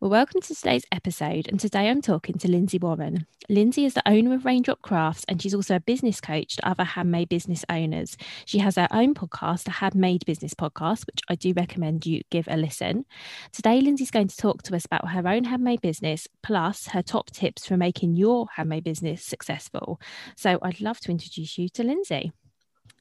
Well, welcome to today's episode. And today I'm talking to Lindsay Warren. Lindsay is the owner of Raindrop Crafts and she's also a business coach to other handmade business owners. She has her own podcast, the Handmade Business Podcast, which I do recommend you give a listen. Today, Lindsay's going to talk to us about her own handmade business, plus her top tips for making your handmade business successful. So I'd love to introduce you to Lindsay.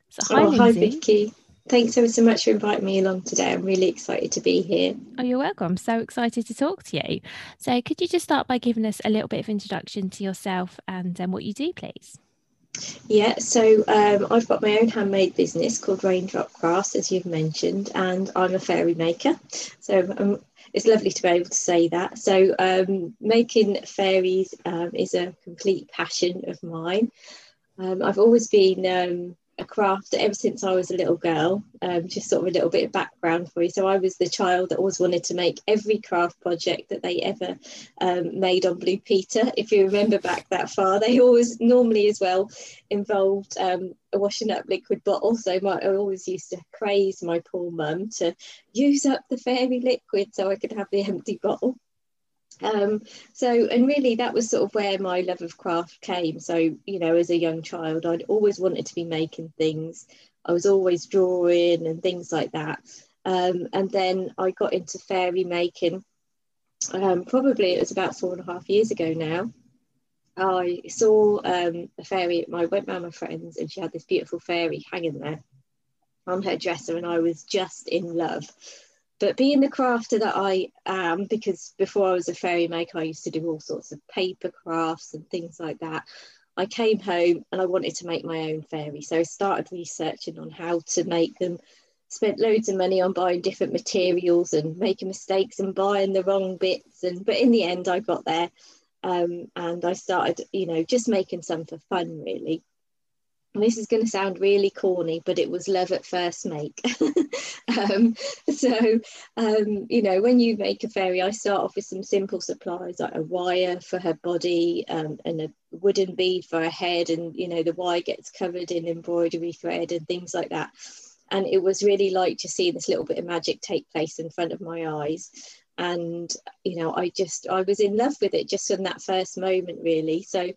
So, oh, hi, oh, Lindsay. Hi, Vicky. Thanks ever so much for inviting me along today. I'm really excited to be here. Oh, you're welcome. I'm so excited to talk to you. So, could you just start by giving us a little bit of introduction to yourself and um, what you do, please? Yeah, so um, I've got my own handmade business called Raindrop Crafts, as you've mentioned, and I'm a fairy maker. So um, it's lovely to be able to say that. So um, making fairies um, is a complete passion of mine. Um, I've always been um, a craft ever since I was a little girl. Um, just sort of a little bit of background for you. So I was the child that always wanted to make every craft project that they ever um, made on Blue Peter. If you remember back that far, they always normally as well involved um, washing up liquid bottles. So my, I always used to craze my poor mum to use up the fairy liquid so I could have the empty bottle. Um, so, and really, that was sort of where my love of craft came. So, you know, as a young child, I'd always wanted to be making things. I was always drawing and things like that. Um, and then I got into fairy making. Um, probably it was about four and a half years ago now. I saw um, a fairy. I went round my friends, and she had this beautiful fairy hanging there on her dresser, and I was just in love. But being the crafter that I am, because before I was a fairy maker, I used to do all sorts of paper crafts and things like that. I came home and I wanted to make my own fairy. So I started researching on how to make them, spent loads of money on buying different materials and making mistakes and buying the wrong bits. And but in the end I got there. Um, and I started, you know, just making some for fun really this is going to sound really corny, but it was love at first make. um, so, um, you know, when you make a fairy, I start off with some simple supplies like a wire for her body um, and a wooden bead for her head. And, you know, the wire gets covered in embroidery thread and things like that. And it was really like to see this little bit of magic take place in front of my eyes. And, you know, I just, I was in love with it just from that first moment, really. So,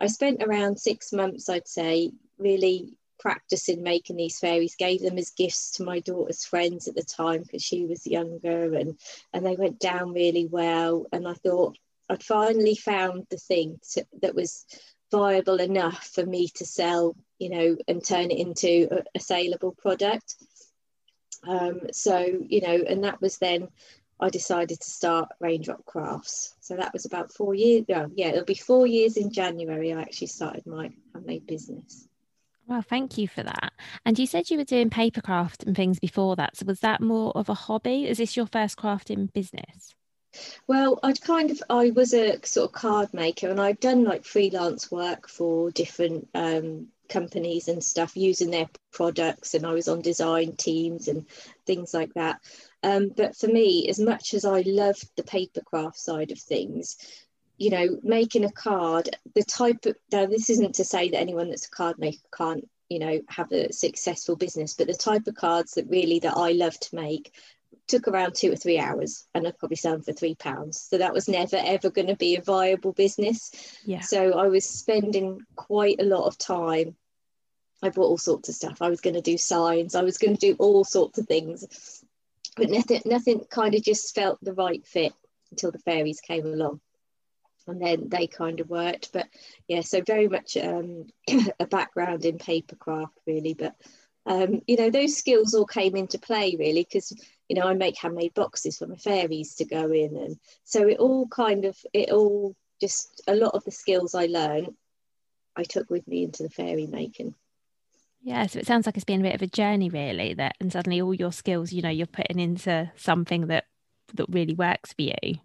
I spent around six months, I'd say, really practicing making these fairies gave them as gifts to my daughter's friends at the time because she was younger and and they went down really well. And i thought i'd finally found the thing to, that was viable enough for me to sell you know and turn it into a, a saleable product. Um, so you know and that was then I decided to start Raindrop Crafts. So that was about four years. Oh, yeah, it'll be four years in January. I actually started my handmade business. Well, thank you for that. And you said you were doing paper craft and things before that. So was that more of a hobby? Is this your first crafting business? Well, I'd kind of I was a sort of card maker, and I'd done like freelance work for different um, companies and stuff using their products, and I was on design teams and things like that. Um, but for me, as much as I loved the papercraft side of things, you know, making a card, the type of, now this isn't to say that anyone that's a card maker can't, you know, have a successful business, but the type of cards that really that I love to make took around two or three hours and I'd probably sell them for three pounds. So that was never ever going to be a viable business. Yeah. So I was spending quite a lot of time. I bought all sorts of stuff. I was going to do signs. I was going to do all sorts of things, but nothing, nothing kind of just felt the right fit until the fairies came along, and then they kind of worked. But yeah, so very much um, a background in paper craft really. But um, you know, those skills all came into play really because you know I make handmade boxes for my fairies to go in, and so it all kind of it all just a lot of the skills I learned I took with me into the fairy making. Yeah, so it sounds like it's been a bit of a journey, really. That and suddenly all your skills, you know, you're putting into something that that really works for you.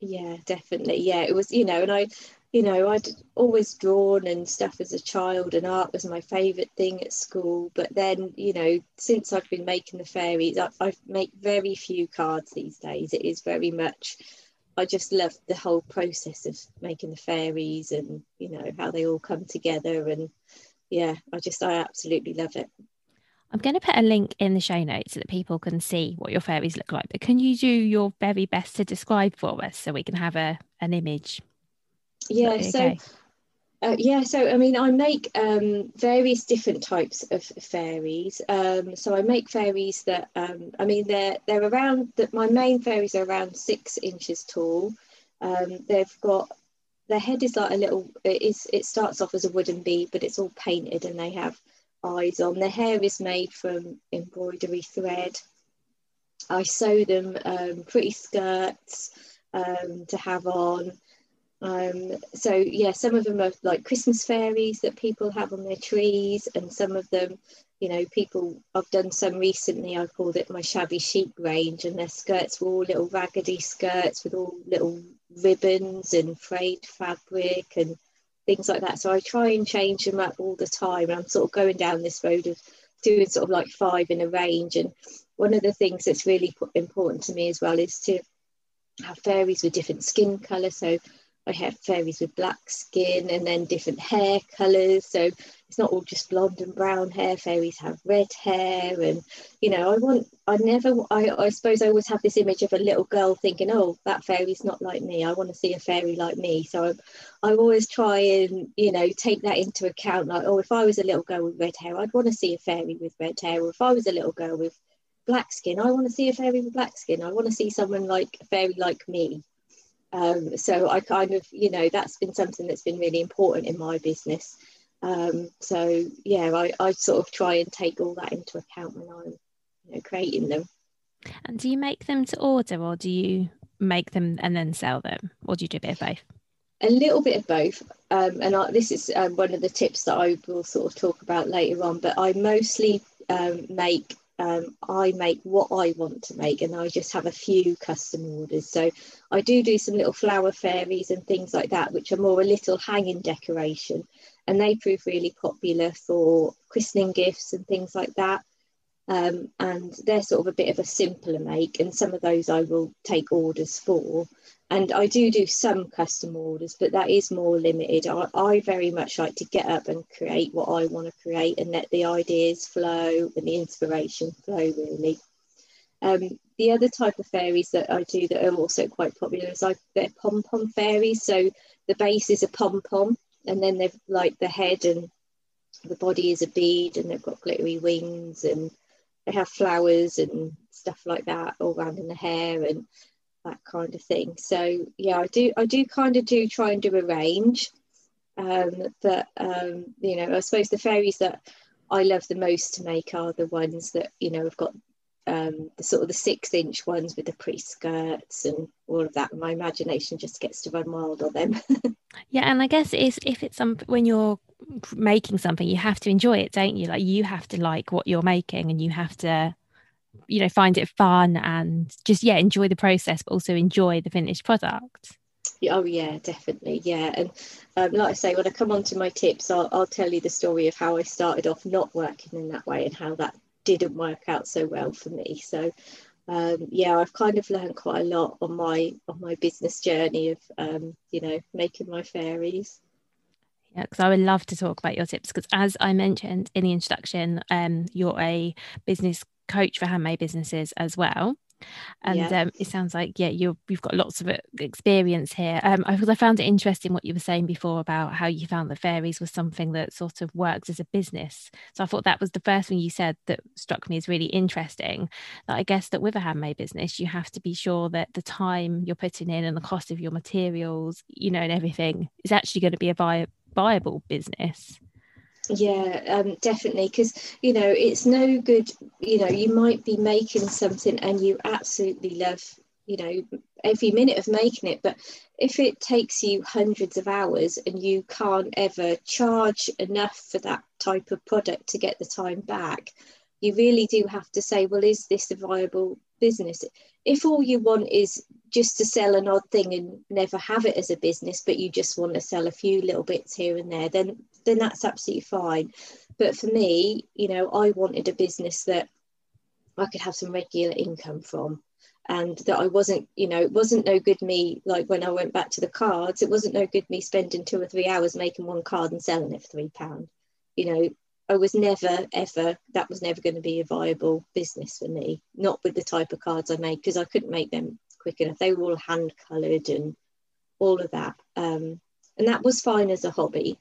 Yeah, definitely. Yeah, it was, you know, and I you know, I'd always drawn and stuff as a child, and art was my favourite thing at school. But then, you know, since I've been making the fairies, I, I make very few cards these days. It is very much, I just love the whole process of making the fairies and, you know, how they all come together. And yeah, I just, I absolutely love it. I'm going to put a link in the show notes so that people can see what your fairies look like. But can you do your very best to describe for us so we can have a an image? Yeah so uh, yeah so i mean i make um, various different types of fairies. Um, so i make fairies that um, i mean they're they're around that my main fairies are around six inches tall. Um, they've got their head is like a little it is it starts off as a wooden bead but it's all painted and they have eyes on. Their hair is made from embroidery thread. I sew them um, pretty skirts um, to have on um, so yeah, some of them are like Christmas fairies that people have on their trees, and some of them, you know, people. I've done some recently. I called it my shabby chic range, and their skirts were all little raggedy skirts with all little ribbons and frayed fabric and things like that. So I try and change them up all the time. I'm sort of going down this road of doing sort of like five in a range. And one of the things that's really important to me as well is to have fairies with different skin colour. So I have fairies with black skin and then different hair colours. So it's not all just blonde and brown hair. Fairies have red hair, and you know, I want. I never. I, I suppose I always have this image of a little girl thinking, "Oh, that fairy's not like me. I want to see a fairy like me." So I, I always try and you know take that into account. Like, oh, if I was a little girl with red hair, I'd want to see a fairy with red hair. Or if I was a little girl with black skin, I want to see a fairy with black skin. I want to see someone like a fairy like me. Um, so I kind of, you know, that's been something that's been really important in my business. Um, so yeah, I, I sort of try and take all that into account when I'm you know, creating them. And do you make them to order or do you make them and then sell them? Or do you do a bit of both? A little bit of both. Um, and I, this is um, one of the tips that I will sort of talk about later on, but I mostly um, make um, I make what I want to make and I just have a few custom orders. So I do do some little flower fairies and things like that, which are more a little hanging decoration. And they prove really popular for christening gifts and things like that. Um, and they're sort of a bit of a simpler make. And some of those I will take orders for and I do do some custom orders, but that is more limited. I, I, very much like to get up and create what I want to create and let the ideas flow and the inspiration flow really. Um, the other type of fairies that I do that are also quite popular is like they're pom pom fairies. So the base is a pom pom, and then they've like the head and the body is a bead, and they've got glittery wings, and they have flowers and stuff like that all around in the hair. And that kind of thing. So yeah, I do I do kind of do try and do a range. Um, but um, you know, I suppose the fairies that I love the most to make are the ones that you know have got um, the sort of the six inch ones with the pretty skirts and all of that. My imagination just gets to run wild on them. yeah, and I guess it's if it's some when you're making something, you have to enjoy it, don't you? Like you have to like what you're making, and you have to you know find it fun and just yeah enjoy the process but also enjoy the finished product. Oh yeah definitely yeah. And um, like i say when i come on to my tips I'll, I'll tell you the story of how i started off not working in that way and how that didn't work out so well for me. So um, yeah i've kind of learned quite a lot on my on my business journey of um, you know making my fairies. Yeah, because I would love to talk about your tips. Because as I mentioned in the introduction, um, you're a business coach for handmade businesses as well. and yeah. um, it sounds like yeah you have got lots of experience here um because I, found it interesting what you were saying before about how you found that fairies was something that sort of works as a business so i thought that was the first thing you said that struck me as really interesting that i guess that with a handmade business you have to be sure that the time you're putting in and the cost of your materials you know and everything is actually going to be a vi- viable business yeah um, definitely because you know it's no good you know you might be making something and you absolutely love you know every minute of making it but if it takes you hundreds of hours and you can't ever charge enough for that type of product to get the time back you really do have to say well is this a viable business if all you want is just to sell an odd thing and never have it as a business but you just want to sell a few little bits here and there then then that's absolutely fine. But for me you know i wanted a business that i could have some regular income from and that i wasn't you know it wasn't no good me like when i went back to the cards it wasn't no good me spending two or three hours making one card and selling it for three pound you know I was never ever that was never going to be a viable business for me. Not with the type of cards I made because I couldn't make them quick enough. They were all hand coloured and all of that, um, and that was fine as a hobby.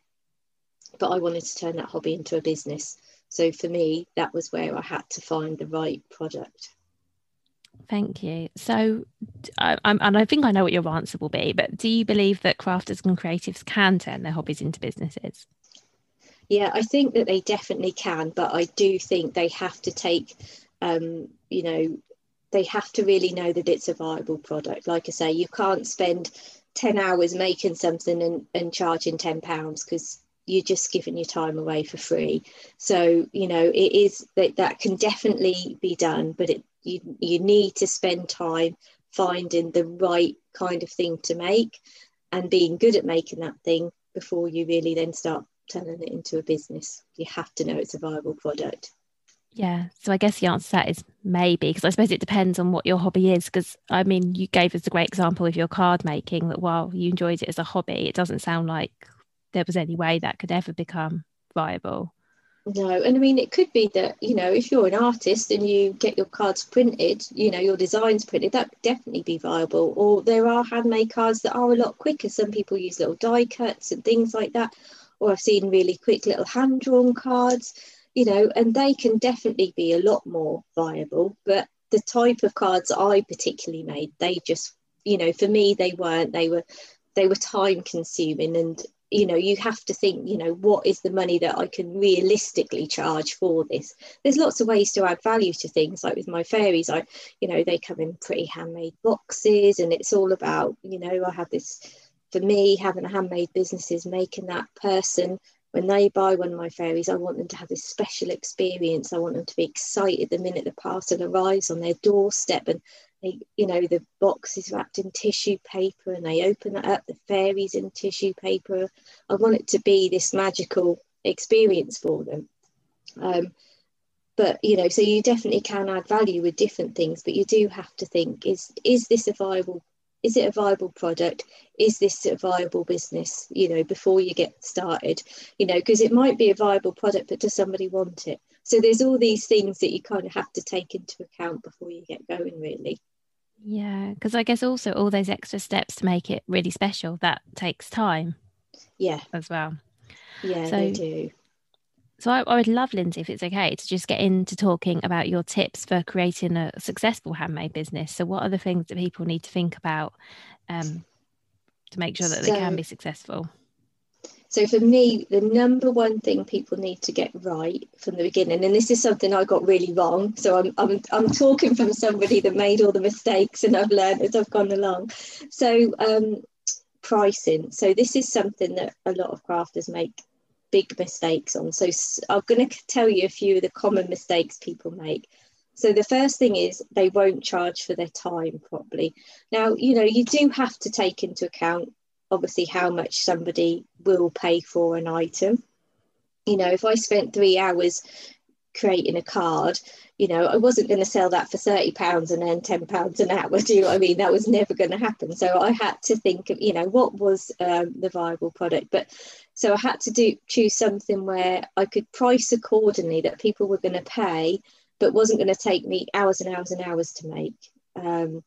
But I wanted to turn that hobby into a business. So for me, that was where I had to find the right product. Thank you. So, and I think I know what your answer will be, but do you believe that crafters and creatives can turn their hobbies into businesses? Yeah, I think that they definitely can, but I do think they have to take, um, you know, they have to really know that it's a viable product. Like I say, you can't spend 10 hours making something and, and charging 10 pounds because you're just giving your time away for free. So, you know, it is that that can definitely be done, but it you you need to spend time finding the right kind of thing to make and being good at making that thing before you really then start turning it into a business. You have to know it's a viable product. Yeah. So I guess the answer to that is maybe, because I suppose it depends on what your hobby is. Because I mean, you gave us a great example of your card making that while you enjoyed it as a hobby, it doesn't sound like there was any way that could ever become viable. No, and I mean, it could be that, you know, if you're an artist and you get your cards printed, you know, your designs printed, that could definitely be viable. Or there are handmade cards that are a lot quicker. Some people use little die cuts and things like that or I've seen really quick little hand drawn cards, you know, and they can definitely be a lot more viable. But the type of cards I particularly made, they just, you know, for me, they weren't, they were, they were time consuming and you know you have to think you know what is the money that i can realistically charge for this there's lots of ways to add value to things like with my fairies i you know they come in pretty handmade boxes and it's all about you know i have this for me, having a handmade business is making that person when they buy one of my fairies, I want them to have this special experience. I want them to be excited the minute the parcel arrives on their doorstep and they, you know, the box is wrapped in tissue paper and they open it up, the fairies in tissue paper. I want it to be this magical experience for them. Um, but you know, so you definitely can add value with different things, but you do have to think: is is this a viable is it a viable product? Is this a viable business you know before you get started? You know because it might be a viable product but does somebody want it? So there's all these things that you kind of have to take into account before you get going really. Yeah because i guess also all those extra steps to make it really special that takes time yeah. as well. Yeah so, they do so I, I, would love, Lindsay, if it's okay, to just get into talking about your tips for creating a successful handmade business. So, what are the things that people need to think about um, to make sure that so, they can be successful? So, for me, the number one thing people need to get right from the beginning, and this is something I got really wrong. So, I'm I'm I'm talking from somebody that made all the mistakes, and I've learned as I've gone along. So, um, pricing. So, this is something that a lot of crafters make big mistakes on. So I'm going to tell you a few of the common mistakes people make. So the first thing is they won't charge for their time properly. Now, you know, you do have to take into account obviously how much somebody will pay for an item. You know, if I spent three hours creating a card, you know, I wasn't going to sell that for thirty pounds and then ten pounds an hour. Do you know what I mean? That was never going to happen. So I had to think of, you know, what was um, the viable product. But so I had to do choose something where I could price accordingly that people were going to pay, but wasn't going to take me hours and hours and hours to make. Um,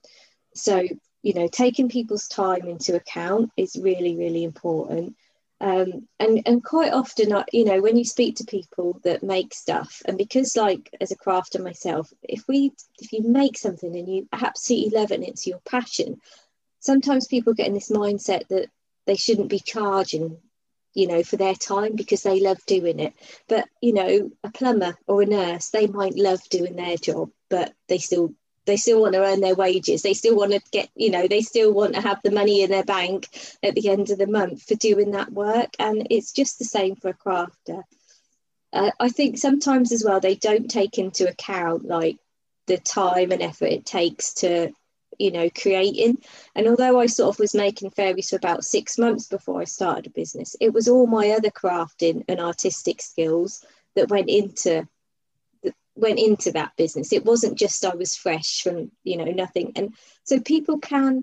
so, you know, taking people's time into account is really, really important. Um, and and quite often, I, you know, when you speak to people that make stuff, and because like as a crafter myself, if we if you make something and you absolutely love it and it's your passion, sometimes people get in this mindset that they shouldn't be charging you know for their time because they love doing it. But you know a plumber or a nurse they might love doing their job but they still they still want to earn their wages. They still want to get you know they still want to have the money in their bank at the end of the month for doing that work. And it's just the same for a crafter. Uh, i think sometimes as well they don't take into account like the time and effort it takes to you know creating. And although i sort of was making fairies for about six months before i started a business it was all my other crafting and artistic skills that went into went into that business. It wasn't just i was fresh from you know nothing. And so people can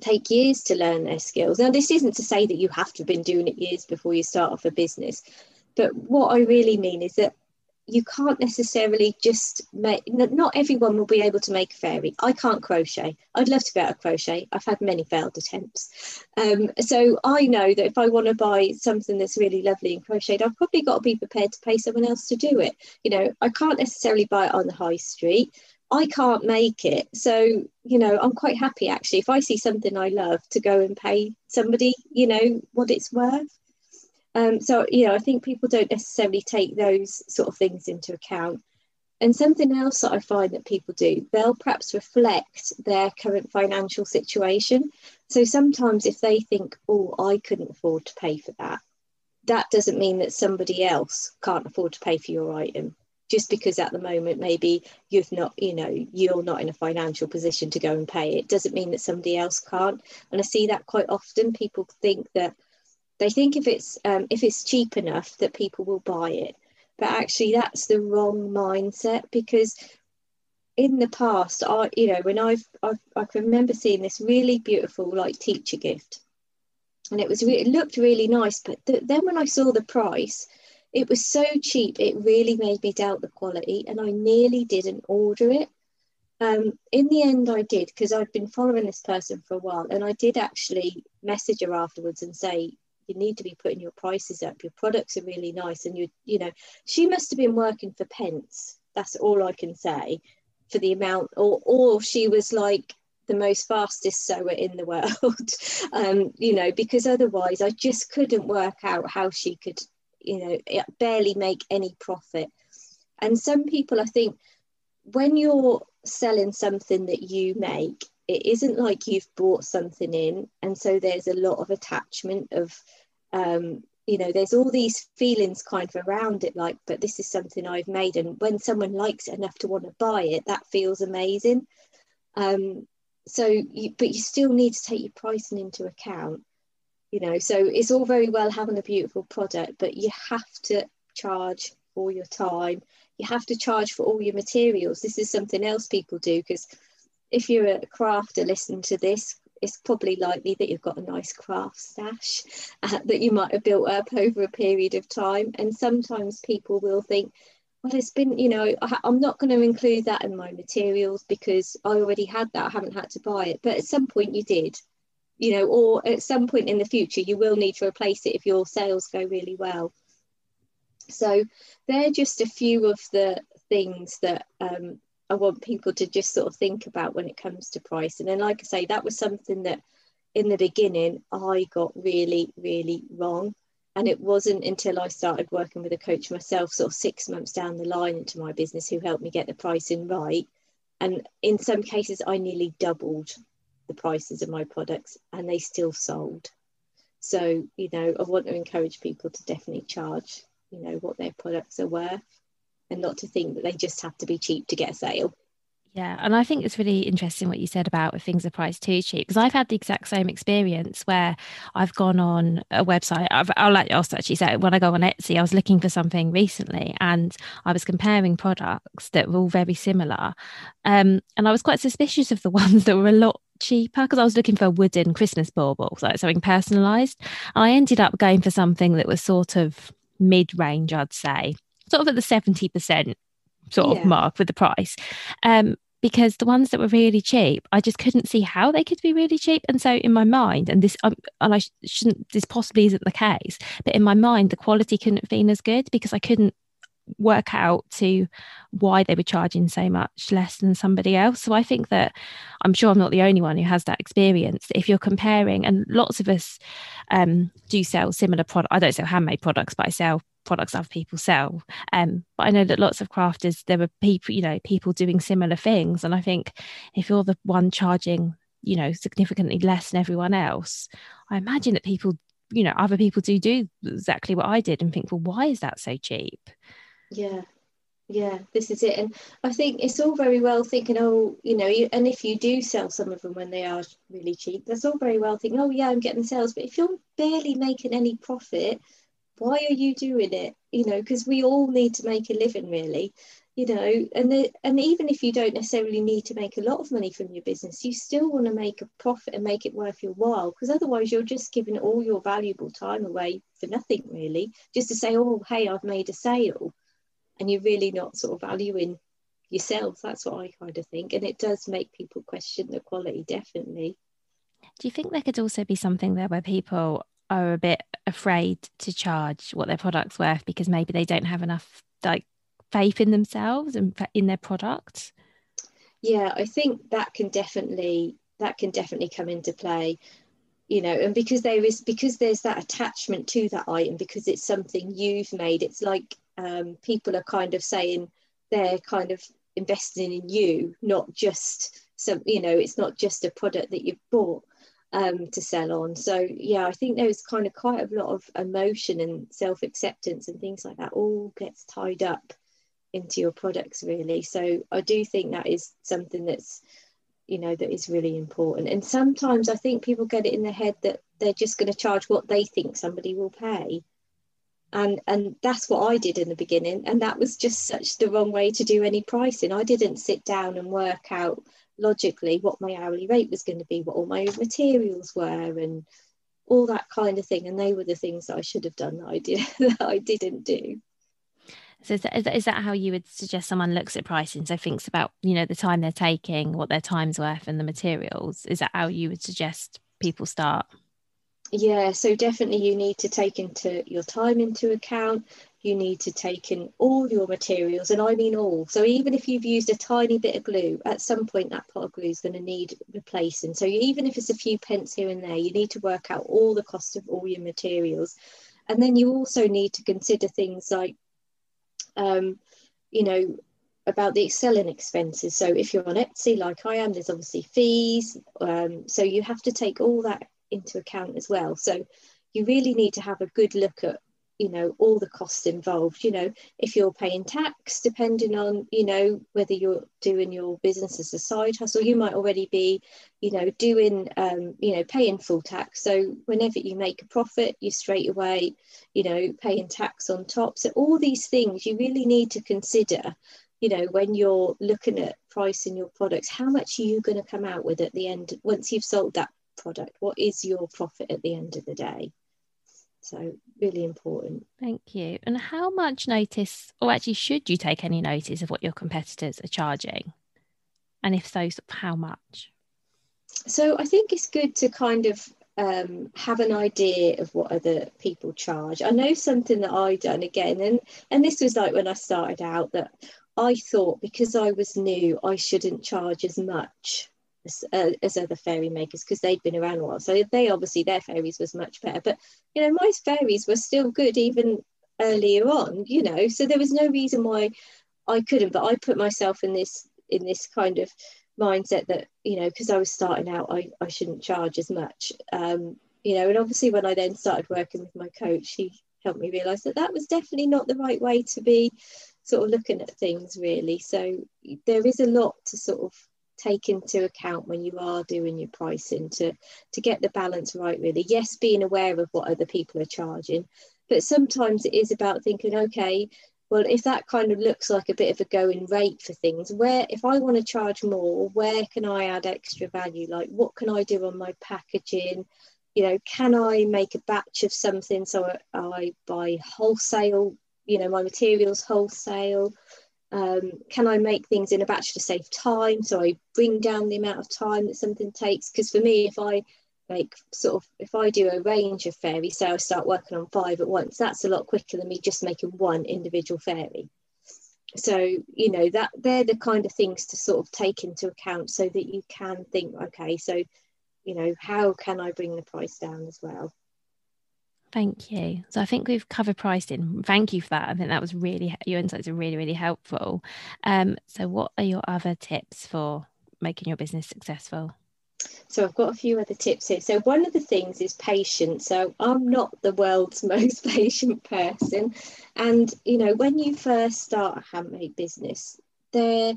take years to learn their skills. Now this isn't to say that you have to have been doing it years before you start off a business but what i really mean is that you can't necessarily just make not everyone will be able to make a fairy. I can't crochet. I'd love to be able to crochet. I've had many failed attempts. Um, so i know that if i want to buy something that's really lovely and crocheted i've probably got to be prepared to pay someone else to do it. You know i can't necessarily buy it on the high street. I can't make it. So, you know, I'm quite happy actually. If I see something I love to go and pay somebody, you know, what it's worth. Um, so, you know, I think people don't necessarily take those sort of things into account. And something else that I find that people do, they'll perhaps reflect their current financial situation. So sometimes if they think, oh, I couldn't afford to pay for that, that doesn't mean that somebody else can't afford to pay for your item. Just because at the moment maybe you've not, you know, you're not in a financial position to go and pay it doesn't mean that somebody else can't. And I see that quite often. People think that they think if it's um, if it's cheap enough that people will buy it, but actually that's the wrong mindset because in the past, I you know when I've, I've I can remember seeing this really beautiful like teacher gift, and it was re- it looked really nice, but th- then when I saw the price, it was so cheap it really made me doubt the quality, and I nearly didn't order it. Um, in the end, I did because I'd been following this person for a while, and I did actually message her afterwards and say, you need to be putting your prices up. Your products are really nice and you you know she must have been working for pence that's all i can say for the amount or or she was like the most fastest sewer in the world um you know because otherwise i just couldn't work out how she could you know barely make any profit. And some people i think when you're selling something that you make it isn't like you've brought something in and so there's a lot of attachment of um, you know there's all these feelings kind of around it like but this is something i've made and when someone likes it enough to want to buy it that feels amazing. Um, so you, but you still need to take your pricing into account you know so it's all very well having a beautiful product but you have to charge for your time. You have to charge for all your materials. This is something else people do because if you're a crafter listening to this, it's probably likely that you've got a nice craft stash uh, that you might have built up over a period of time. And sometimes people will think, well, it's been, you know, I, am not going to include that in my materials because I already had that. I haven't had to buy it. But at some point you did, you know, or at some point in the future, you will need to replace it if your sales go really well. So they're just a few of the things that um, I want people to just sort of think about when it comes to pricing. And then, like I say, that was something that in the beginning I got really, really wrong. And it wasn't until I started working with a coach myself, sort of six months down the line into my business, who helped me get the pricing right. And in some cases, I nearly doubled the prices of my products and they still sold. So, you know, I want to encourage people to definitely charge, you know, what their products are worth and not to think that they just have to be cheap to get a sale. Yeah, and I think it's really interesting what you said about if things are priced too cheap because I've had the exact same experience where I've gone on a website. I've, I'll actually say when I go on Etsy, I was looking for something recently and I was comparing products that were all very similar, um, and I was quite suspicious of the ones that were a lot cheaper because I was looking for a wooden Christmas bauble, like something personalised. I ended up going for something that was sort of mid range, I'd say sort of at the 70% sort of mark with the price. Um, because the ones that were really cheap, I just couldn't see how they could be really cheap. And so in my mind, and this, um, and I shouldn't, this possibly isn't the case, but in my mind, the quality couldn't have been as good because I couldn't work out to why they were charging so much less than somebody else. So I think that I'm sure I'm not the only one who has that experience. If you're comparing, and lots of us um, do sell similar product. I don't sell handmade products, but I sell products other people sell. Um, but I know that lots of crafters, there are people, you know, people doing similar things. And I think if you're the one charging, you know, significantly less than everyone else, I imagine that people, you know, other people do do exactly what I did and think, well, why is that so cheap? Yeah, yeah, this is it. And I think it's all very well thinking, oh, you know, you, and if you do sell some of them when they are really cheap, that's all very well thinking, oh, yeah, I'm getting sales. But if you're barely making any profit, why are you doing it? You know, because we all need to make a living, really. You know, and the, and even if you don't necessarily need to make a lot of money from your business, you still want to make a profit and make it worth your while. Because otherwise, you're just giving all your valuable time away for nothing, really, just to say, oh, hey, I've made a sale and you're really not sort of valuing yourself. That's what I kind of think. And it does make people question the quality, definitely. Do you think there could also be something there where people are a bit afraid to charge what their product's worth because maybe they don't have enough like faith in themselves and in their product? Yeah, I think that can definitely that can definitely come into play you know and because there is because there's that attachment to that item because it's something you've made it's like um, people are kind of saying they're kind of investing in you, not just some, you know, it's not just a product that you've bought um, to sell on. So yeah, I think there's kind of quite a lot of emotion and self-acceptance and things like that all gets tied up into your products really. So I do think that is something that's you know that is really important. And sometimes I think people get it in their head that they're just going to charge what they think somebody will pay and and that's what I did in the beginning and that was just such the wrong way to do any pricing I didn't sit down and work out logically what my hourly rate was going to be what all my materials were and all that kind of thing and they were the things that I should have done that I did that I didn't do. So is that, is that, is that how you would suggest someone looks at pricing? So thinks about you know the time they're taking what their time's worth and the materials. Is that how you would suggest people start? Yeah so definitely you need to take into your time into account you need to take in all your materials and i mean all. So even if you've used a tiny bit of glue at some point that pot of glue is going to need replacing. So even if it's a few pence here and there you need to work out all the cost of all your materials. And then you also need to consider things like um, you know about the selling expenses. So if you're on etsy like i am there's obviously fees um, so you have to take all that into account as well. So you really need to have a good look at you know all the costs involved you know if you're paying tax depending on you know whether you're doing your business as a side hustle you might already be you know doing um, you know paying full tax. So whenever you make a profit you straight away you know paying tax on top. So all these things you really need to consider you know when you're looking at pricing your products. How much are you going to come out with at the end once you've sold that product? What is your profit at the end of the day so really important. Thank you. And how much notice or actually should you take any notice of what your competitors are charging? And if so sort of how much? So i think it's good to kind of um, have an idea of what other people charge. I know something that i done again and and this was like when i started out that i thought because i was new i shouldn't charge as much uh, as other fairy makers because they'd been around a while. So they obviously their fairies was much better. But you know, my fairies were still good even earlier on. You know, so there was no reason why I couldn't. But I put myself in this in this kind of mindset that you know because I was starting out, I I shouldn't charge as much. Um, you know, and obviously when I then started working with my coach, he helped me realize that that was definitely not the right way to be sort of looking at things really so there is a lot to sort of take into account when you are doing your pricing to to get the balance right really. Yes being aware of what other people are charging but sometimes it is about thinking okay well if that kind of looks like a bit of a going rate for things where if i want to charge more where can i add extra value? Like what can i do on my packaging? You know can i make a batch of something so i buy wholesale you know my materials wholesale Um, can I make things in a batch to save time? So I bring down the amount of time that something takes. Because for me, if I make sort of if I do a range of fairies, say I start working on five at once, that's a lot quicker than me just making one individual fairy. So you know that they're the kind of things to sort of take into account so that you can think, okay, so you know how can I bring the price down as well. Thank you. So I think we've covered pricing. Thank you for that. I think that was really your insights are really really helpful. Um, so what are your other tips for making your business successful? So I've got a few other tips here. So one of the things is patience. So I'm not the world's most patient person, and you know when you first start a handmade business, there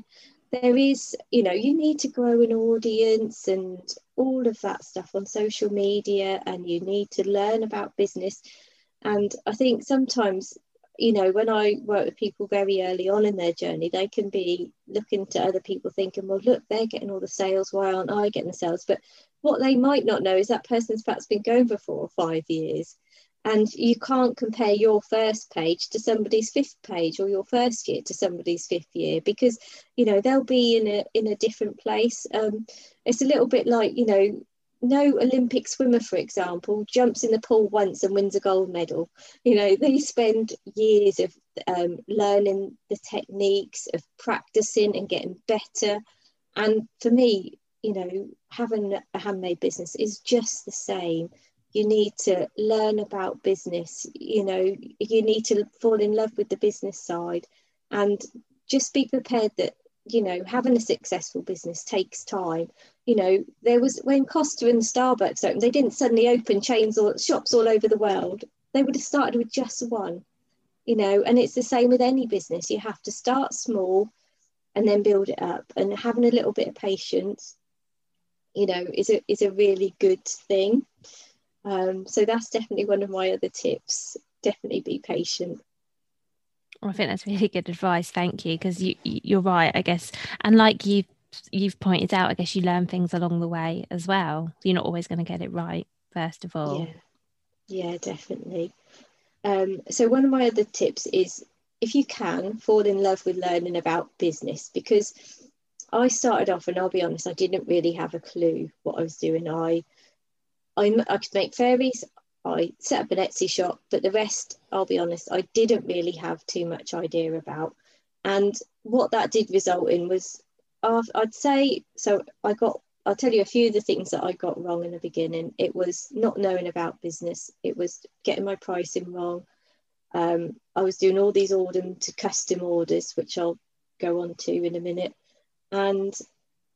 there is you know you need to grow an audience and all of that stuff on social media, and you need to learn about business. And I think sometimes you know, when I work with people very early on in their journey, they can be looking to other people thinking, well, look, they're getting all the sales. Why aren't I getting the sales? But what they might not know is that person's perhaps been going for four or five years. And you can't compare your first page to somebody's fifth page or your first year to somebody's fifth year because, you know, they'll be in a in a different place. Um, it's a little bit like, you know, no Olympic swimmer, for example, jumps in the pool once and wins a gold medal. You know, they spend years of um, learning the techniques, of practicing and getting better. And for me, you know, having a handmade business is just the same. You need to learn about business, you know, you need to fall in love with the business side and just be prepared that you know having a successful business takes time. You know there was when costa and starbucks opened they didn't suddenly open chains or shops all over the world. They would have started with just one you know and it's the same with any business. You have to start small and then build it up and having a little bit of patience you know is a is a really good thing um, so that's definitely one of my other tips definitely be patient well, I think that's really good advice. Thank you, because you you're right, I guess, and like you you've pointed out, I guess you learn things along the way as well. You're not always going to get it right first of all. Yeah, yeah, definitely. Um, so one of my other tips is if you can fall in love with learning about business because I started off and I'll be honest, I didn't really have a clue what I was doing. I I, I could make fairies. I set up an Etsy shop, but the rest, I'll be honest, I didn't really have too much idea about. And what that did result in was, I'd say, so I got, I'll tell you a few of the things that I got wrong in the beginning. It was not knowing about business, it was getting my pricing wrong. Um, I was doing all these order to custom orders, which I'll go on to in a minute. And,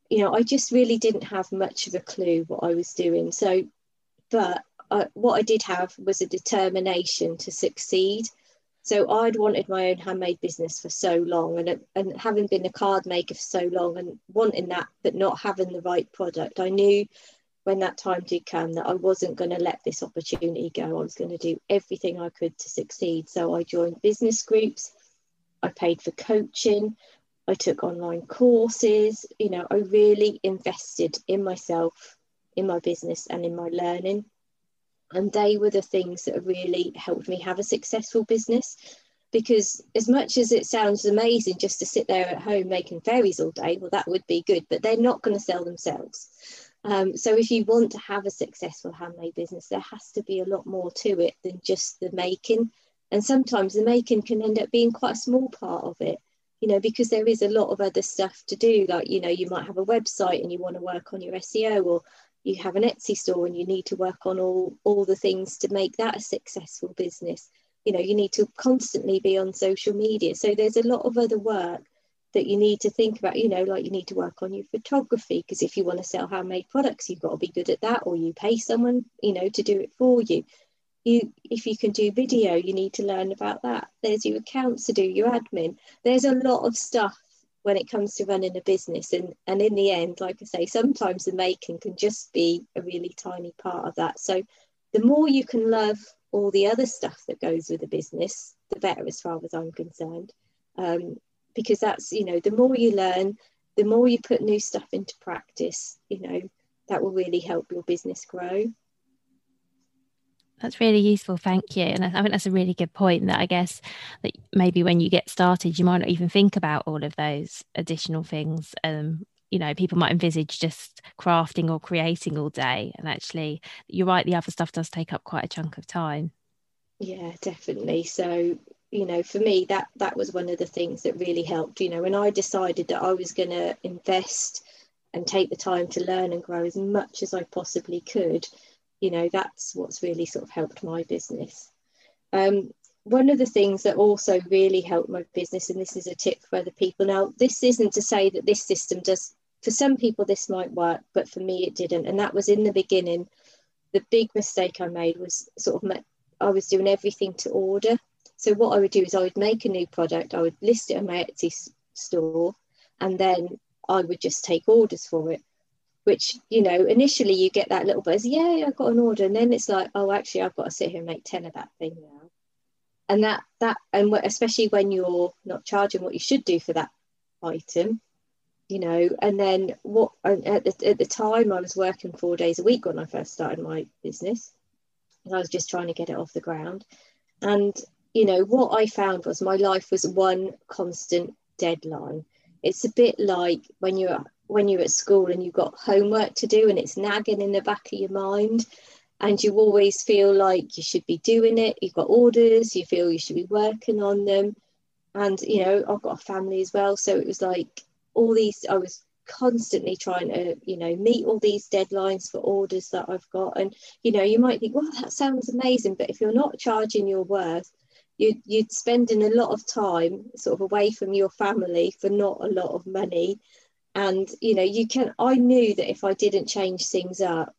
you know, I just really didn't have much of a clue what I was doing. So, but I, what I did have was a determination to succeed. So I'd wanted my own handmade business for so long, and and having been a card maker for so long, and wanting that, but not having the right product, I knew when that time did come that I wasn't going to let this opportunity go. I was going to do everything I could to succeed. So I joined business groups, I paid for coaching, I took online courses. You know, I really invested in myself, in my business, and in my learning. And they were the things that really helped me have a successful business. Because as much as it sounds amazing just to sit there at home making fairies all day well that would be good but they're not going to sell themselves. Um, so if you want to have a successful handmade business there has to be a lot more to it than just the making. And sometimes the making can end up being quite a small part of it you know because there is a lot of other stuff to do like you know you might have a website and you want to work on your seo or you have an Etsy store and you need to work on all all the things to make that a successful business. You know, you need to constantly be on social media. So there's a lot of other work that you need to think about, you know, like you need to work on your photography because if you want to sell handmade products, you've got to be good at that, or you pay someone, you know, to do it for you. You, if you can do video, you need to learn about that. There's your accounts to do, your admin. There's a lot of stuff when it comes to running a business and and in the end like i say sometimes the making can just be a really tiny part of that. So the more you can love all the other stuff that goes with a business the better as far as i'm concerned. Um, because that's you know the more you learn the more you put new stuff into practice you know that will really help your business grow That's really useful. Thank you. And I think that's a really good point that I guess that maybe when you get started, you might not even think about all of those additional things. Um, you know, people might envisage just crafting or creating all day. And actually, you're right, the other stuff does take up quite a chunk of time. Yeah, definitely. So, you know, for me, that that was one of the things that really helped. You know, when I decided that I was going to invest and take the time to learn and grow as much as I possibly could, you know that's what's really sort of helped my business. Um, one of the things that also really helped my business and this is a tip for other people now this isn't to say that this system does for some people this might work but for me it didn't and that was in the beginning. The big mistake i made was sort of i was doing everything to order. So what i would do is i would make a new product i would list it on my etsy store and then i would just take orders for it which you know initially you get that little buzz yeah i got an order. And then it's like oh actually i've got to sit here and make 10 of that thing now. And that that and especially when you're not charging what you should do for that item you know and then what at the, at the time i was working four days a week when i first started my business and i was just trying to get it off the ground. And you know what i found was my life was one constant deadline. It's a bit like when you're when you're at school and you've got homework to do and it's nagging in the back of your mind and you always feel like you should be doing it you've got orders you feel you should be working on them. And you know i've got a family as well so it was like all these i was constantly trying to you know meet all these deadlines for orders that i've got. And you know you might think well that sounds amazing but if you're not charging your worth you, you're spending a lot of time sort of away from your family for not a lot of money and you know you can i knew that if i didn't change things up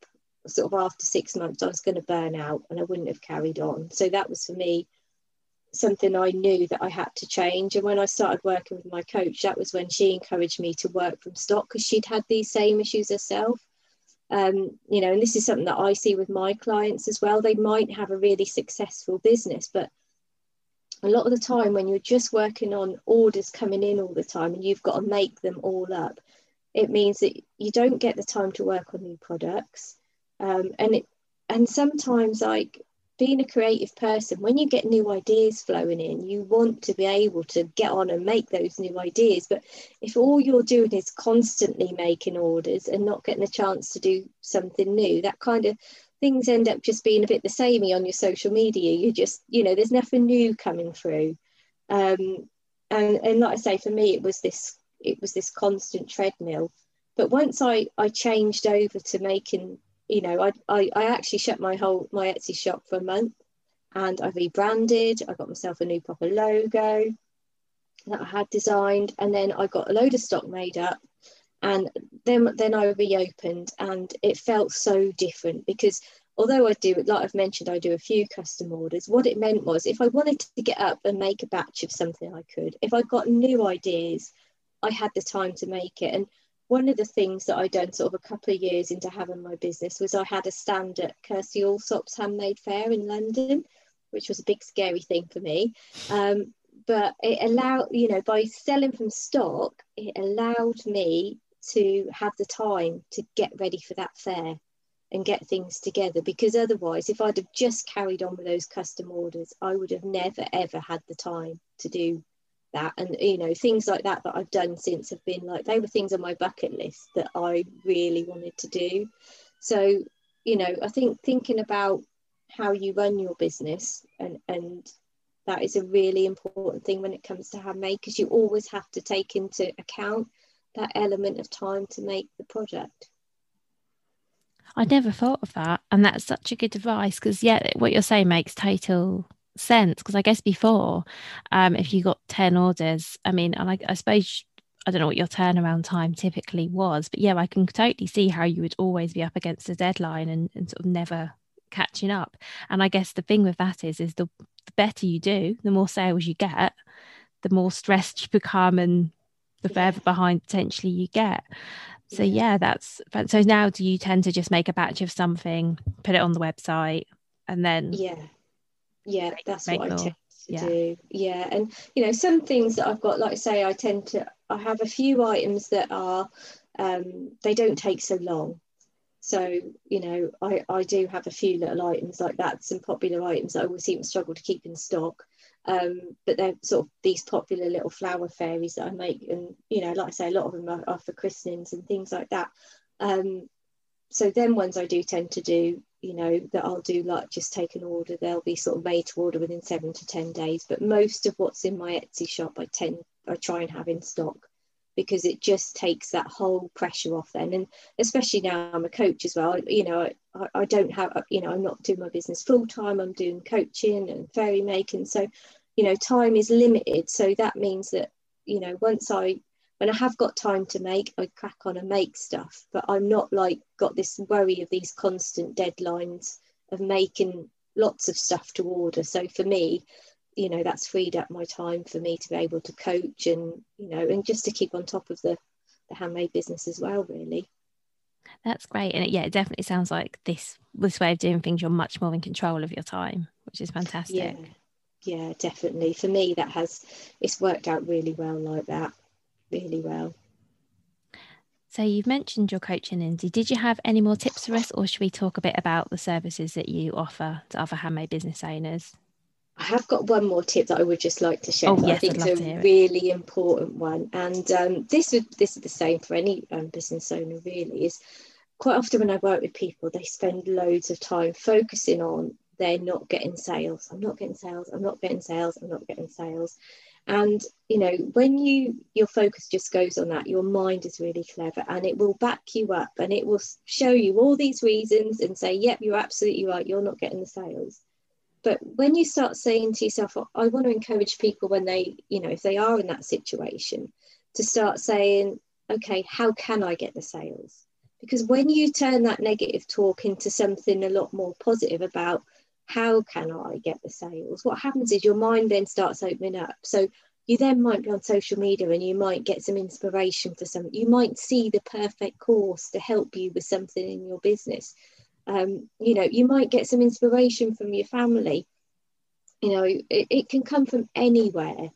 sort of after six months i was going to burn out and i wouldn't have carried on. So that was for me something i knew that i had to change. And when i started working with my coach that was when she encouraged me to work from stock because she'd had these same issues herself. Um, you know and this is something that i see with my clients as well. They might have a really successful business but a lot of the time when you're just working on orders coming in all the time and you've got to make them all up it means that you don't get the time to work on new products. Um, and it and sometimes like being a creative person when you get new ideas flowing in you want to be able to get on and make those new ideas. But if all you're doing is constantly making orders and not getting a chance to do something new that kind of things end up just being a bit the samey on your social media. You just, you know, there's nothing new coming through. Um, and and like I say, for me, it was this it was this constant treadmill. But once I I changed over to making, you know, I I, I actually shut my whole my Etsy shop for a month, and I rebranded. I got myself a new proper logo that I had designed, and then I got a load of stock made up and then then I reopened and it felt so different because although I do like I've mentioned I do a few custom orders what it meant was if I wanted to get up and make a batch of something I could if I got new ideas I had the time to make it. And one of the things that I'd done sort of a couple of years into having my business was I had a stand at Kirstie Allsopp's handmade fair in London which was a big scary thing for me. Um, but it allowed you know by selling from stock it allowed me to have the time to get ready for that fair and get things together because otherwise if i'd have just carried on with those custom orders i would have never ever had the time to do that. And you know things like that that i've done since have been like they were things on my bucket list that i really wanted to do. So you know i think thinking about how you run your business and and that is a really important thing when it comes to handmade because you always have to take into account that element of time to make the project. I never thought of that. And that's such a good advice because, yeah, what you're saying makes total sense. Because I guess before, um, if you got 10 orders, I mean, and I, I suppose I don't know what your turnaround time typically was, but yeah, I can totally see how you would always be up against a deadline and, and sort of never catching up. And I guess the thing with that is, is the, the better you do, the more sales you get, the more stressed you become and the further behind potentially you get so yeah that's so now do you tend to just make a batch of something put it on the website and then yeah yeah that's what more. i tend to yeah. do yeah and you know some things that i've got like I say i tend to i have a few items that are um they don't take so long So, you know, I, I do have a few little items like that, some popular items that I always seem to struggle to keep in stock. Um, but they're sort of these popular little flower fairies that I make. And, you know, like I say, a lot of them are, are for christenings and things like that. Um, so then ones I do tend to do, you know, that I'll do like just take an order. They'll be sort of made to order within seven to 10 days. But most of what's in my Etsy shop, I tend, I try and have in stock because it just takes that whole pressure off then and especially now i'm a coach as well you know I, I don't have you know i'm not doing my business full time i'm doing coaching and fairy making so you know time is limited. So that means that you know once i when i have got time to make i crack on and make stuff. But i'm not like got this worry of these constant deadlines of making lots of stuff to order. So for me you know that's freed up my time for me to be able to coach and you know and just to keep on top of the the handmade business as well really. That's great. And yeah it definitely sounds like this this way of doing things you're much more in control of your time which is fantastic. Yeah yeah definitely for me that has it's worked out really well like that really well so you've mentioned your coaching Lindsay did you have any more tips for us or should we talk a bit about the services that you offer to other handmade business owners I have got one more tip that I would just like to share. Oh, yes, I think it's a really important one, and um, this would this is the same for any um, business owner. Really, is quite often when I work with people, they spend loads of time focusing on they're not getting sales. I'm not getting sales. I'm not getting sales. I'm not getting sales. And you know, when you your focus just goes on that, your mind is really clever, and it will back you up, and it will show you all these reasons and say, "Yep, you're absolutely right. You're not getting the sales." But when you start saying to yourself, oh, I want to encourage people when they, you know, if they are in that situation, to start saying, okay, how can I get the sales? Because when you turn that negative talk into something a lot more positive about how can I get the sales, what happens is your mind then starts opening up. So you then might be on social media and you might get some inspiration for something. You might see the perfect course to help you with something in your business um, you know you might get some inspiration from your family you know it, it can come from anywhere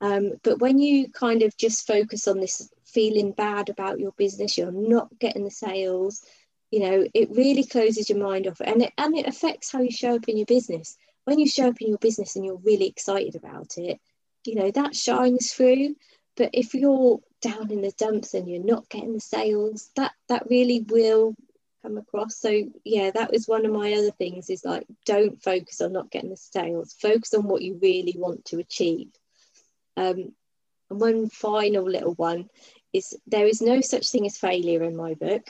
um, but when you kind of just focus on this feeling bad about your business you're not getting the sales you know it really closes your mind off and it, and it affects how you show up in your business when you show up in your business and you're really excited about it you know that shines through but if you're down in the dumps and you're not getting the sales that that really will come across. So yeah, that was one of my other things is like don't focus on not getting the sales, focus on what you really want to achieve. Um, and one final little one is there is no such thing as failure in my book,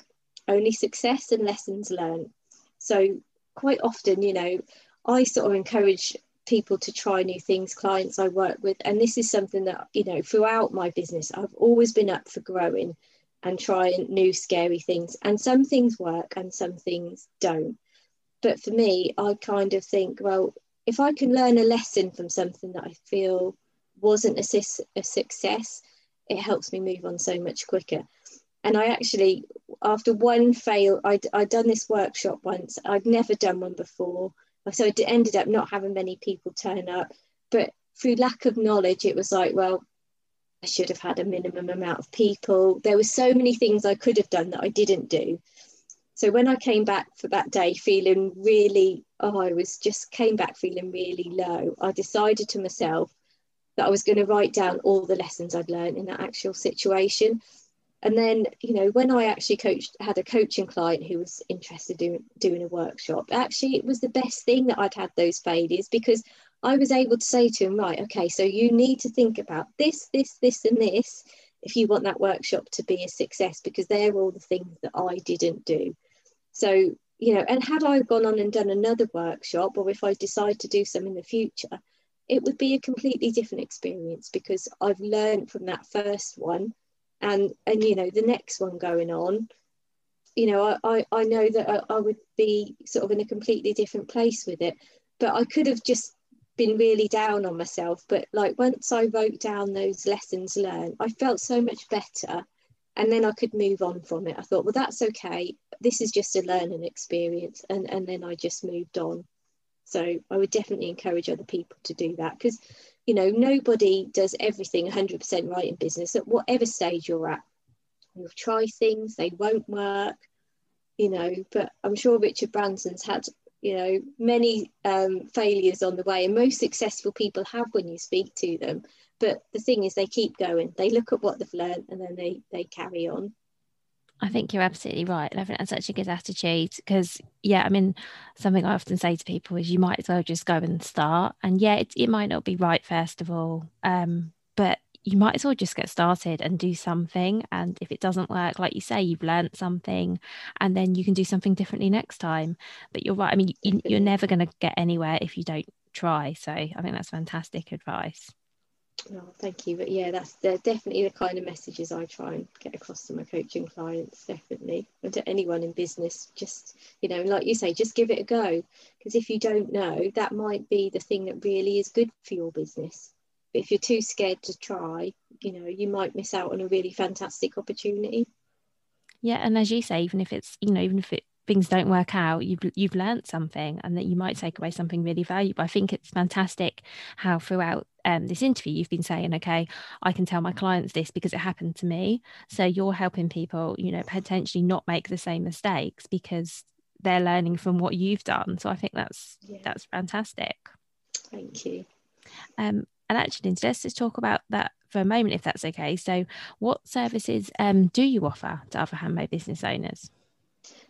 only success and lessons learned. So quite often, you know, I sort of encourage people to try new things, clients I work with, and this is something that, you know, throughout my business, I've always been up for growing and trying new scary things. And some things work and some things don't. But for me, I kind of think, well, if I can learn a lesson from something that I feel wasn't a, a success, it helps me move on so much quicker. And I actually, after one fail, I'd, I'd done this workshop once. I'd never done one before. So it ended up not having many people turn up. But through lack of knowledge, it was like, well, I should have had a minimum amount of people. There were so many things I could have done that I didn't do. So when I came back for that day feeling really, oh, I was just came back feeling really low, I decided to myself that I was going to write down all the lessons I'd learned in that actual situation. And then, you know, when I actually coached, had a coaching client who was interested in doing a workshop, actually, it was the best thing that I'd had those failures because I was able to say to him, right, okay, so you need to think about this, this, this, and this if you want that workshop to be a success, because they're all the things that I didn't do. So, you know, and had I gone on and done another workshop, or if I decide to do some in the future, it would be a completely different experience because I've learned from that first one and and you know the next one going on you know I, I, I know that I, I would be sort of in a completely different place with it but I could have just been really down on myself. But like once I wrote down those lessons learned, I felt so much better. And then I could move on from it. I thought, well, that's okay. This is just a learning experience. And, and then I just moved on. So I would definitely encourage other people to do that because, you know, nobody does everything 100% right in business at whatever stage you're at. You'll try things, they won't work. you know, but I'm sure Richard Branson's had, you know, many um, failures on the way, and most successful people have when you speak to them. But the thing is, they keep going. They look at what they've learned, and then they they carry on. I think you're absolutely right. And I think that's such a good attitude because, yeah, I mean, something I often say to people is you might as well just go and start. And yeah, it, it might not be right, first of all, um, but you might as well just get started and do something. And if it doesn't work, like you say, you've learned something and then you can do something differently next time. But you're right. I mean, you, you're never going to get anywhere if you don't try. So I think that's fantastic advice. Oh, thank you. But yeah, that's definitely the kind of messages I try and get across to my coaching clients, definitely. And to anyone in business, just, you know, like you say, just give it a go. Because if you don't know, that might be the thing that really is good for your business. But if you're too scared to try, you know, you might miss out on a really fantastic opportunity. Yeah, and as you say, even if it's, you know, even if it things don't work out, you've you've learned something, and that you might take away something really valuable. I think it's fantastic how throughout um, this interview you've been saying, okay, I can tell my clients this because it happened to me. So you're helping people, you know, potentially not make the same mistakes because they're learning from what you've done. So I think that's yeah. that's fantastic. Thank you. Um, and actually, let's just talk about that for a moment, if that's okay. So, what services um, do you offer to other handmade business owners?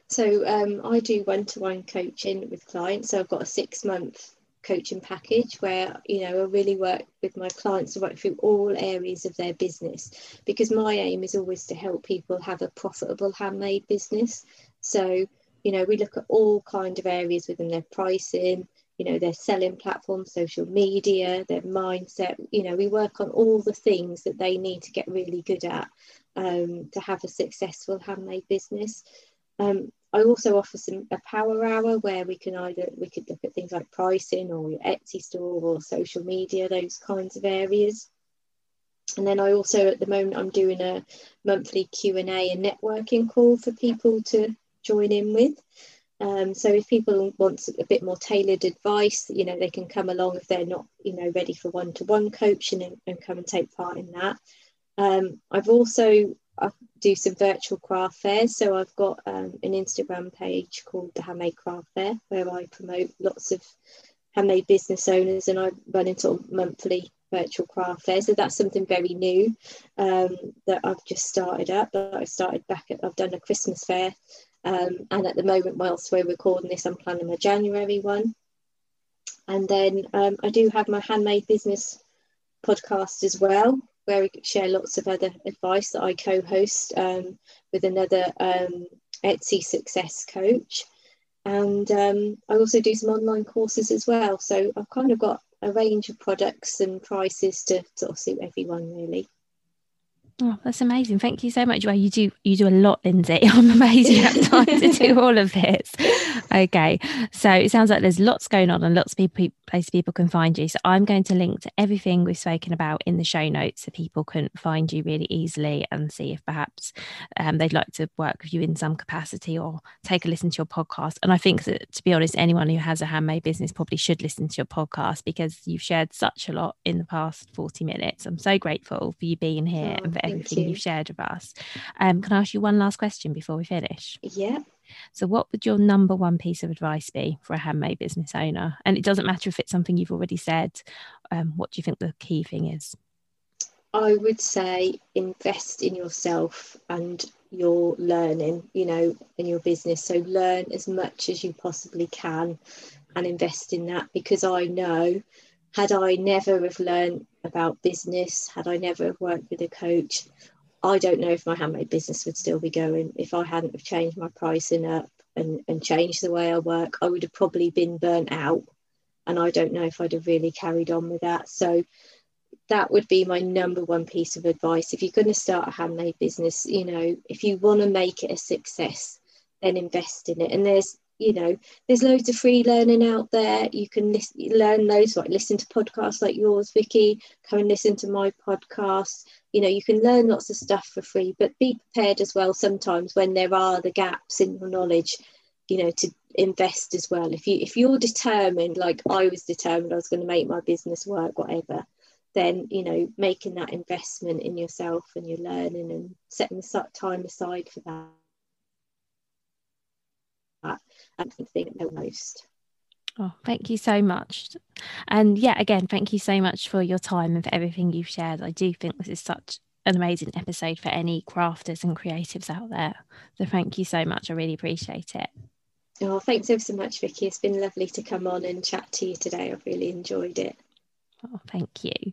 So um, I do one-to-one coaching with clients. So I've got a six-month coaching package where you know I really work with my clients to work through all areas of their business because my aim is always to help people have a profitable handmade business. So you know we look at all kind of areas within their pricing, you know their selling platform, social media, their mindset. You know we work on all the things that they need to get really good at um, to have a successful handmade business. Um, I also offer some a power hour where we can either we could look at things like pricing or your Etsy store or social media, those kinds of areas. And then I also at the moment I'm doing a monthly Q and A and networking call for people to join in with. Um, so if people want a bit more tailored advice, you know, they can come along if they're not, you know, ready for one-to-one coaching and, and come and take part in that. Um, I've also I do some virtual craft fairs. So I've got um, an Instagram page called the Handmade Craft Fair where I promote lots of handmade business owners and I run into monthly virtual craft fairs. So that's something very new um, that I've just started up. But I started back at, I've done a Christmas fair. Um, and at the moment, whilst we're recording this, I'm planning my January one. And then um, I do have my handmade business podcast as well, where we share lots of other advice that I co-host um, with another um, Etsy success coach. And um, I also do some online courses as well. So I've kind of got a range of products and prices to sort of suit everyone really. Oh, that's amazing. Thank you so much. Well, you do you do a lot, Lindsay. I'm amazed you have time to do all of this. Okay. So it sounds like there's lots going on and lots of people places people can find you. So I'm going to link to everything we've spoken about in the show notes so people can find you really easily and see if perhaps um, they'd like to work with you in some capacity or take a listen to your podcast. And I think that to be honest, anyone who has a handmade business probably should listen to your podcast because you've shared such a lot in the past 40 minutes. I'm so grateful for you being here oh. and for everything you. have shared with us. Um, can I ask you one last question before we finish? Yeah. So, what would your number one piece of advice be for a handmade business owner? And it doesn't matter if it's something you've already said. Um, what do you think the key thing is? I would say invest in yourself and your learning, you know, in your business. So, learn as much as you possibly can and invest in that because I know had I never have learned about business, had I never have worked with a coach, I don't know if my handmade business would still be going. If I hadn't have changed my pricing up and, and changed the way I work, I would have probably been burnt out. And I don't know if I'd have really carried on with that. So that would be my number one piece of advice. If you're going to start a handmade business, you know, if you want to make it a success, then invest in it. And there's you know there's loads of free learning out there. You can learn those like listen to podcasts like yours vicky come and listen to my podcast. You know you can learn lots of stuff for free but be prepared as well sometimes when there are the gaps in your knowledge you know to invest as well. If you if you're determined like i was determined i was going to make my business work whatever then you know making that investment in yourself and your learning and setting time aside for that um, thing the most. Oh, thank you so much. And yeah, again, thank you so much for your time and for everything you've shared. I do think this is such an amazing episode for any crafters and creatives out there. So thank you so much. I really appreciate it. Oh, thanks ever so much, Vicky. It's been lovely to come on and chat to you today. I've really enjoyed it. Oh, thank you.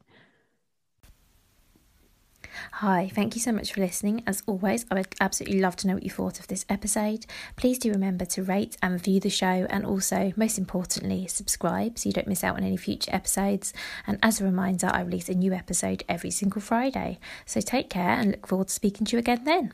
Hi, thank you so much for listening. As always, I would absolutely love to know what you thought of this episode. Please do remember to rate and review the show, and also, most importantly, subscribe so you don't miss out on any future episodes. And as a reminder, I release a new episode every single Friday. So take care and look forward to speaking to you again then.